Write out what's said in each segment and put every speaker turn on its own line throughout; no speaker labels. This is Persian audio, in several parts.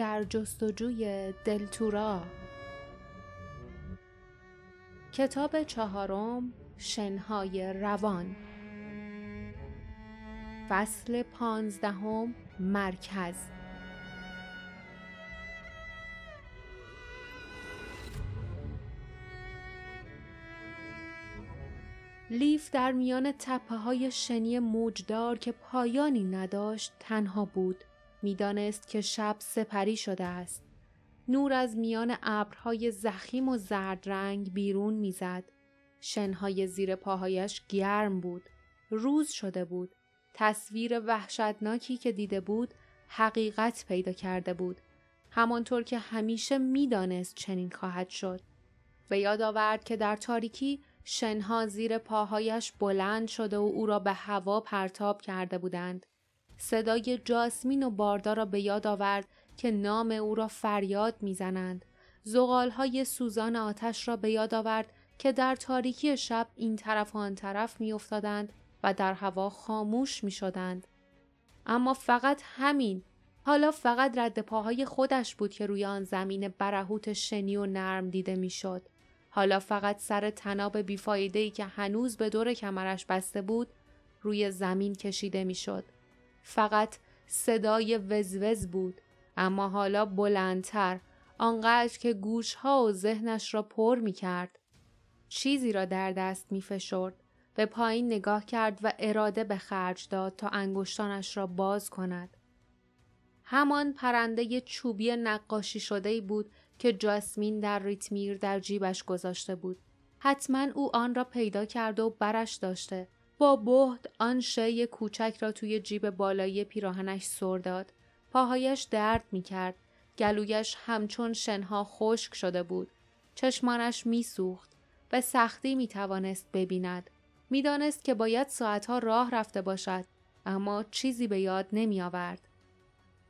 در جستجوی دلتورا کتاب چهارم شنهای روان. فصل پانزدهم مرکز. لیف در میان تپه های شنی موجدار که پایانی نداشت تنها بود. می‌دانست که شب سپری شده است. نور از میان ابرهای زخیم و زرد رنگ بیرون می‌زد. شنهای زیر پاهایش گرم بود. روز شده بود. تصویر وحشتناکی که دیده بود حقیقت پیدا کرده بود. همانطور که همیشه می‌دانست چنین خواهد شد. به یاد آورد که در تاریکی شنها زیر پاهایش بلند شده و او را به هوا پرتاب کرده بودند. صدای جاسمین و باردا را به یاد آورد که نام او را فریاد می‌زنند. زغالهای سوزان آتش را به یاد آورد که در تاریکی شب این طرف و آن طرف میافتادند و در هوا خاموش می شدند. اما فقط همین حالا فقط رد پاهای خودش بود که روی آن زمین برهوت شنی و نرم دیده می‌شد. حالا فقط سر تناب بیفایدهی که هنوز به دور کمرش بسته بود روی زمین کشیده می‌شد. فقط صدای وزوز بود اما حالا بلندتر آنقدر که گوشها و ذهنش را پر می کرد. چیزی را در دست می فشرد. به پایین نگاه کرد و اراده به خرج داد تا انگشتانش را باز کند. همان پرنده چوبی نقاشی شده بود که جاسمین در ریتمیر در جیبش گذاشته بود. حتما او آن را پیدا کرده و برش داشته. با بهد آن شی کوچک را توی جیب بالایی پیراهنش سر داد. پاهایش درد می کرد. گلویش همچون شنها خشک شده بود. چشمانش می سوخت. به سختی می توانست ببیند. می‌دانست که باید ساعتها راه رفته باشد اما چیزی به یاد نمی آورد.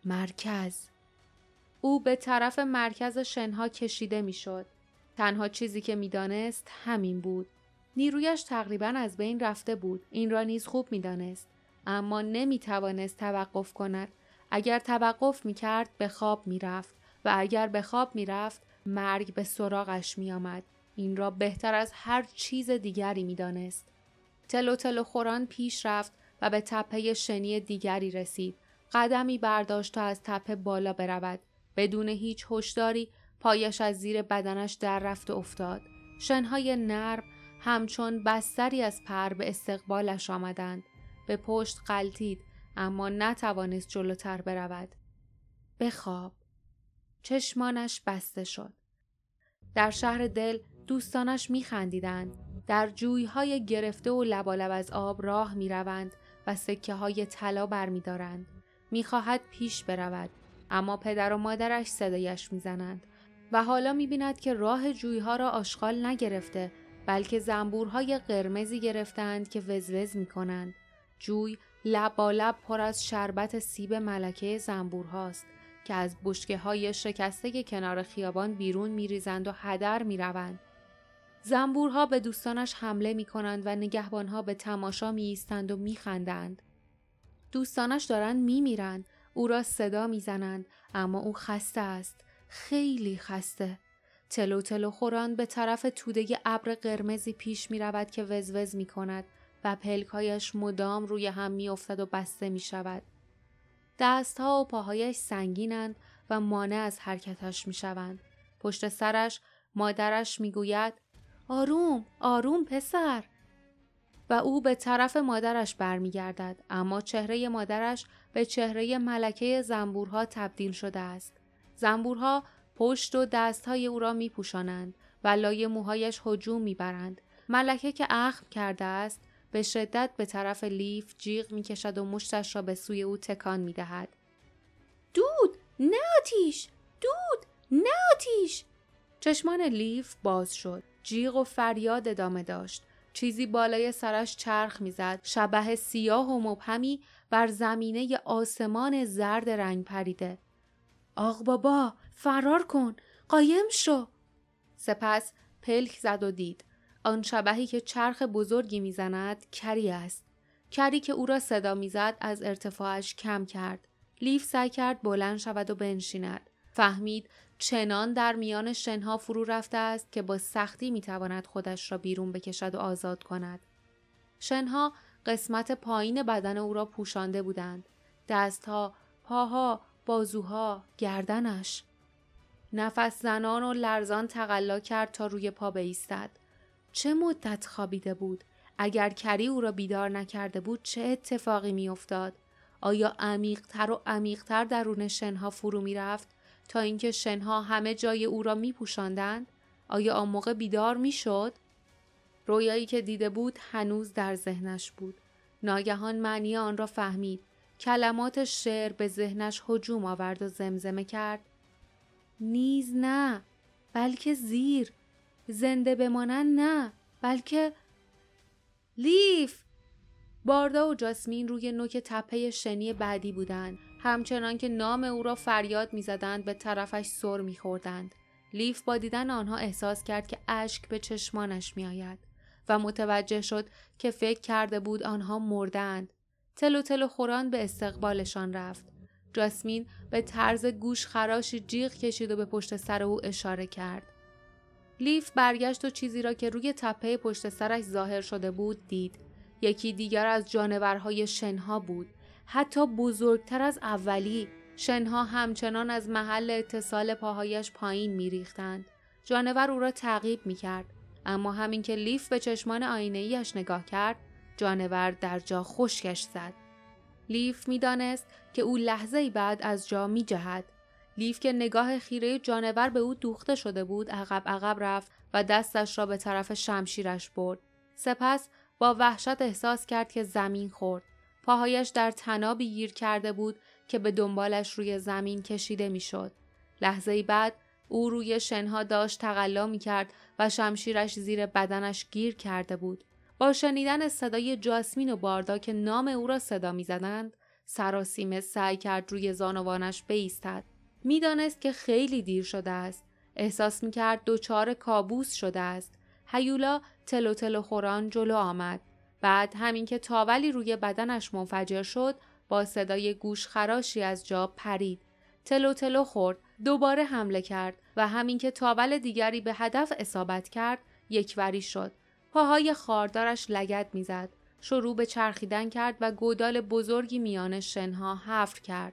مرکز او به طرف مرکز شنها کشیده می‌شد. تنها چیزی که می‌دانست همین بود. نیرویش تقریبا از بین رفته بود. این را نیز خوب می‌دانست. اما نمی توانست توقف کند. اگر توقف می کرد به خواب می رفت و اگر به خواب می رفت مرگ به سراغش می آمد. این را بهتر از هر چیز دیگری می دانست. تلو تلو خوران پیش رفت و به تپه شنی دیگری رسید. قدمی برداشت تا از تپه بالا برود. بدون هیچ هشداری پایش از زیر بدنش در رفت و افتاد. شنهای نرم همچون بستری از پر به استقبالش آمدند. به پشت قلتید اما نتوانست جلوتر برود. بخواب. چشمانش بسته شد. در شهر دل دوستانش میخندیدند. در جویهای گرفته و لبالب از آب راه می‌روند و سکه های طلا برمیدارند. می‌خواهد پیش برود اما پدر و مادرش صدایش می‌زنند و حالا می‌بیند که راه جویها را آشغال نگرفته بلکه زنبورهای قرمزی گرفتند که وزوز می‌کنند. جوی لب با لب پر از شربت سیب ملکه زنبورهاست که از بشکه های شکسته کنار خیابان بیرون میریزند و هدر می‌روند. زنبورها به دوستانش حمله می کنند و نگهبانها به تماشا می ایستند و می خندند. دوستانش دارند می میرند او را صدا می‌زنند اما او خسته است. خیلی خسته. تلو تلو خوران به طرف توده ابر قرمزی پیش می رود که وزوز می کند و پلکایش مدام روی هم می افتد و بسته می شود. دستها و پاهایش سنگینند و مانع از حرکتش می شوند. پشت سرش مادرش می گوید آروم آروم پسر و او به طرف مادرش برمیگردد اما چهره مادرش به چهره ملکه زنبورها تبدیل شده است. زنبورها پشت و دستهای او را می پوشانند و لای موهایش هجوم می برند. ملکه که اخم کرده است به شدت به طرف لیف جیغ می کشد و مشتش را به سوی او تکان می دهد. دود! نه آتیش! دود! نه آتیش! چشمان لیف باز شد. جیغ و فریاد ادامه داشت. چیزی بالای سرش چرخ می‌زد شبه سیاه و مبهمی بر زمینه آسمان زرد رنگ پریده آق بابا فرار کن. قایم شو. سپس پلک زد و دید. آن شبهی که چرخ بزرگی می‌زند کری است. کری که او را صدا می‌زد از ارتفاعش کم کرد. لیف سعی کرد بلند شود و بنشیند. فهمید چنان در میان شنها فرو رفته است که با سختی می‌تواند خودش را بیرون بکشد و آزاد کند. شنها قسمت پایین بدن او را پوشانده بودند. دستها، پاها، بازوها، گردنش. نفس زنان و لرزان تقلا کرد تا روی پا بایستد. چه مدت خوابیده بود؟ اگر کری او را بیدار نکرده بود چه اتفاقی میافتاد؟ آیا عمیقتر و عمیقتر درون شنها فرو می‌رفت تا اینکه شنها همه جای او را میپوشاندند آیا آن موقع بیدار می‌شد رویایی که دیده بود هنوز در ذهنش بود ناگهان معنی آن را فهمید کلمات شعر به ذهنش هجوم آورد و زمزمه کرد. نیز نه بلکه زیر. زنده بمانند نه بلکه لیف. باردا و جاسمین روی نوک تپه شنی بعدی بودند. همچنان که نام او را فریاد می‌زدند به طرفش سر میخوردند. لیف با دیدن آنها احساس کرد که اشک به چشمانش میآید و متوجه شد که فکر کرده بود آنها مردند تلو تلو خوران به استقبالشان رفت. جاسمین به طرز گوش خراشی جیغ کشید و به پشت سر او اشاره کرد. لیف برگشت و چیزی را که روی تپه پشت سرش ظاهر شده بود دید. یکی دیگر از جانورهای شنها بود. حتی بزرگتر از اولی شنها همچنان از محل اتصال پاهایش پایین میریختند. جانور او را تعقیب می‌کرد. اما همین که لیف به چشمان آینه ایش نگاه کرد جانور در جا خشکش زد لیف می‌دانست که او لحظه بعد از جا می جهد. لیف که نگاه خیره جانور به او دوخته شده بود عقب عقب رفت و دستش را به طرف شمشیرش برد. سپس با وحشت احساس کرد که زمین خورد. پاهایش در تنابی گیر کرده بود که به دنبالش روی زمین کشیده می‌شد. لحظه بعد او روی شنها داشت تقلا می کرد و شمشیرش زیر بدنش گیر کرده بود. با شنیدن صدای جاسمین و باردا که نام او را صدا می‌زدند سراسیمه سعی کرد روی زانوانش بیستد. می‌دانست که خیلی دیر شده است. احساس می‌کرد دچار کابوس شده است. هیولا تلو تلو خوران جلو آمد. بعد همین که تاولی روی بدنش منفجر شد با صدای گوش خراشی از جا پرید. تلو تلو خورد دوباره حمله کرد و همین که تاول دیگری به هدف اصابت کرد یکوری شد. پاهای خاردارش لگت می‌زد. شروع به چرخیدن کرد و گودال بزرگی میان شنها حفر کرد.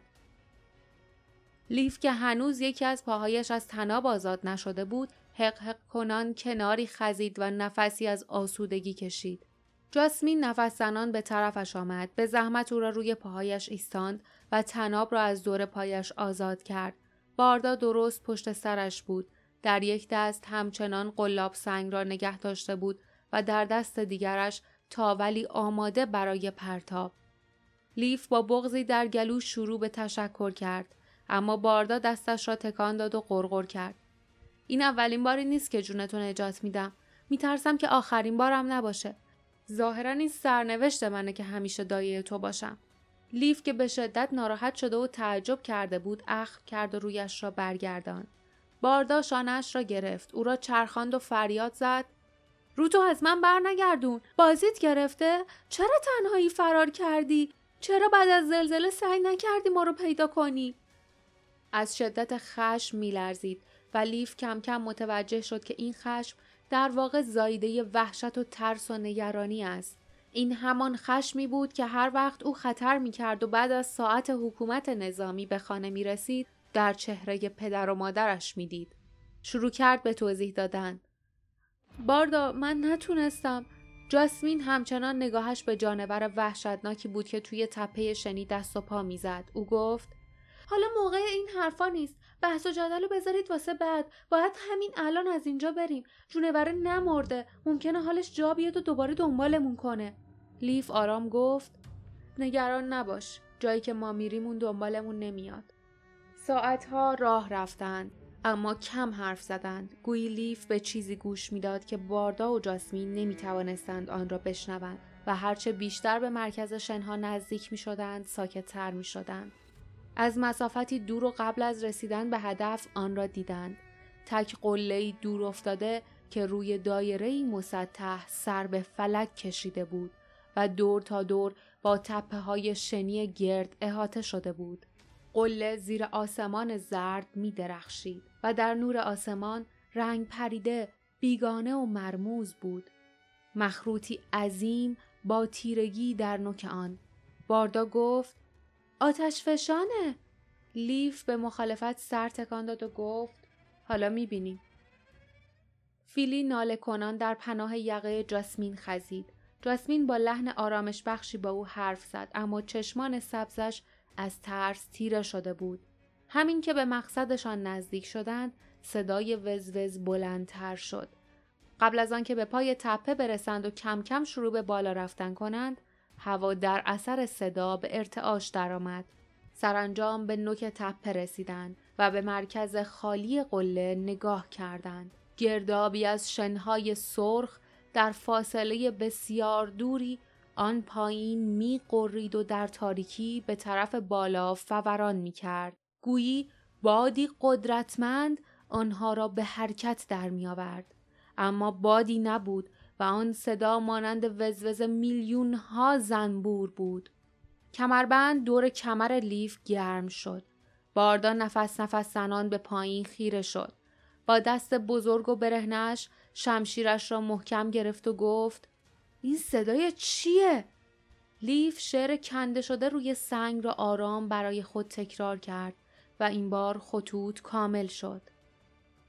لیف که هنوز یکی از پاهایش از تناب آزاد نشده بود حق حق کنان کناری خزید و نفسی از آسودگی کشید. جاسمین نفس زنان به طرفش آمد به زحمت او را روی پاهایش ایستاند و تناب را از دور پایش آزاد کرد. باردا درست پشت سرش بود. در یک دست همچنان قلاب سنگ را نگه داشته بود و در دست دیگرش تاولی آماده برای پرتاب. لیف با بغزی در گلو شروع به تشکر کرد اما باردا دستش را تکان داد و غرغر کرد. این اولین باری نیست که جونتو نجات میدم. میترسم که آخرین بارم نباشه. ظاهرا این سرنوشت منه که همیشه دایه تو باشم. لیف که به شدت ناراحت شده و تعجب کرده بود اخم کرد و رویش را برگردان. باردا شانش را گرفت. او را چرخاند و فریاد زد. رو تو از من بر نگردون بازیت گرفته؟ چرا تنهایی فرار کردی؟ چرا بعد از زلزله سعی نکردی ما رو پیدا کنی؟ از شدت خشم میلرزید و لیف کم کم متوجه شد که این خشم در واقع زایده وحشت و ترس و نگرانی است. این همان خشمی بود که هر وقت او خطر می کرد و بعد از ساعت حکومت نظامی به خانه می رسید در چهره پدر و مادرش می دید. شروع کرد به توضیح دادن. باردا من نتونستم. جاسمین همچنان نگاهش به جانور وحشتناکی بود که توی تپه شنی دست و پا می‌زد. او گفت حالا موقع این حرفا نیست. بحث و جدل رو بذارید واسه بعد. باید همین الان از اینجا بریم. جونوره نمرده. ممکنه حالش جا بیاد و دوباره دنبالمون کنه. لیف آرام گفت نگران نباش. جایی که ما میریم اون دنبالمون نمیاد. ساعتها راه رفتند. اما کم حرف زدند گویی لیف به چیزی گوش می‌داد که باردا و جاسمین نمی توانستند آن را بشنوند و هرچه بیشتر به مرکز شنها نزدیک می شدند ساکتتر می شدند. از مسافتی دور و قبل از رسیدن به هدف آن را دیدند. تک قله دور افتاده که روی دایره مسطح سر به فلک کشیده بود و دور تا دور با تپه های شنی گرد احاطه شده بود. قله زیر آسمان زرد می درخشید و در نور آسمان رنگ پریده بیگانه و مرموز بود. مخروطی عظیم با تیرگی در نوک آن. باردا گفت آتش فشانه. لیف به مخالفت سر تکان داد و گفت حالا بینیم. فیلی ناله کنان در پناه یقه جاسمین خزید. جاسمین با لحن آرامش بخشی با او حرف زد اما چشمان سبزش از ترس تیره شده بود. همین که به مقصدشان نزدیک شدند صدای وزوز بلندتر شد. قبل از آنکه به پای تپه برسند و کم کم شروع به بالا رفتن کنند هوا در اثر صدا به ارتعاش درآمد سرانجام به نوک تپه رسیدند و به مرکز خالی قله نگاه کردند گردابی از شنهای سرخ در فاصله بسیار دوری آن پایین می قرید و در تاریکی به طرف بالا فوران می کرد. گویی بادی قدرتمند آنها را به حرکت در می آورد. اما بادی نبود و آن صدا مانند وزوز میلیون ها زنبور بود. کمربند دور کمر لیف گرم شد. باردان نفس نفس زنان به پایین خیره شد. با دست بزرگ و برهنش شمشیرش را محکم گرفت و گفت این صدای چیه؟ لیف شعر کنده شده روی سنگ را آرام برای خود تکرار کرد و این بار خطوط کامل شد.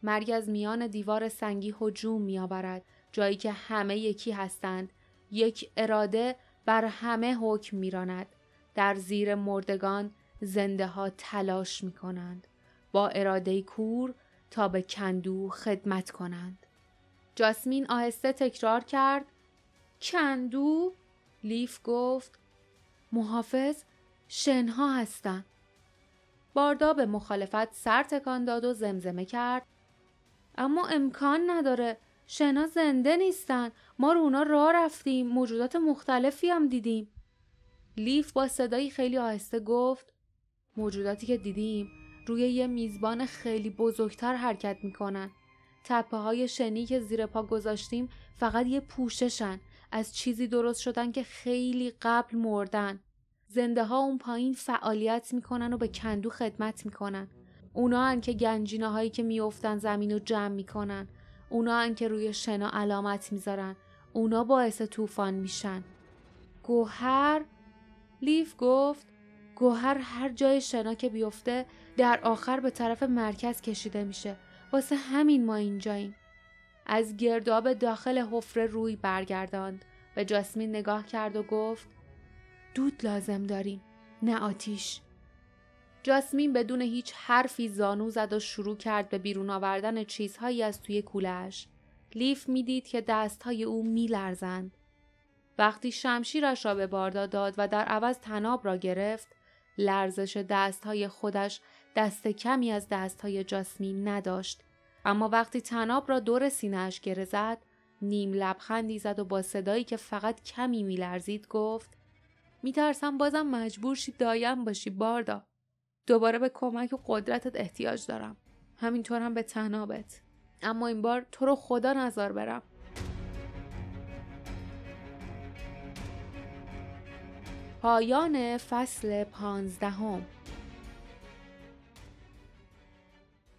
مرگ از میان دیوار سنگی هجوم میآورد جایی که همه یکی هستند یک اراده بر همه حکم میراند در زیر مردگان زنده ها تلاش می کنند با اراده کور تا به کندو خدمت کنند جاسمین آهسته تکرار کرد کندو لیف گفت محافظ شنها هستند باردا به مخالفت سر تکان داد و زمزمه کرد. اما امکان نداره شنا زنده نیستن. ما رو اونا راه رفتیم موجودات مختلفی هم دیدیم. لیف با صدایی خیلی آهسته گفت موجوداتی که دیدیم روی یه میزبان خیلی بزرگتر حرکت می‌کنن. تپه های شنی که زیر پا گذاشتیم فقط یه پوششن. از چیزی درست شدن که خیلی قبل مردن. زنده ها اون پایین فعالیت می‌کنن و به کندو خدمت می‌کنن. اونا هن که گنجینه هایی که میافتن زمین رو جمع می‌کنن. اونا هن که روی شنا علامت می‌ذارن. اونا باعث طوفان میشن. گوهر لیف گفت گوهر هر جای شنا که بیفته در آخر به طرف مرکز کشیده میشه. واسه همین ما اینجاییم. از گرداب داخل حفره روی برگرداند به جاسمین نگاه کرد و گفت دود لازم داریم نه آتیش جاسمین بدون هیچ حرفی زانو زد و شروع کرد به بیرون آوردن چیزهایی از توی کولش. لیف می‌دید که دستهای او میلرزند. وقتی شمشیرش را به باردا داد و در عوض تناب را گرفت، لرزش دستهای خودش دست کمی از دستهای جاسمین نداشت. اما وقتی تناب را دور سینهش گره زد، نیم لبخندی زد و با صدایی که فقط کمی میلرزید گفت میترسم بازم مجبور شی دایم باشی باردا. دوباره به کمک و قدرتت احتیاج دارم. همینطور هم به تنابت. اما این بار تو رو خدا نظر برم. پایان فصل پانزدهم.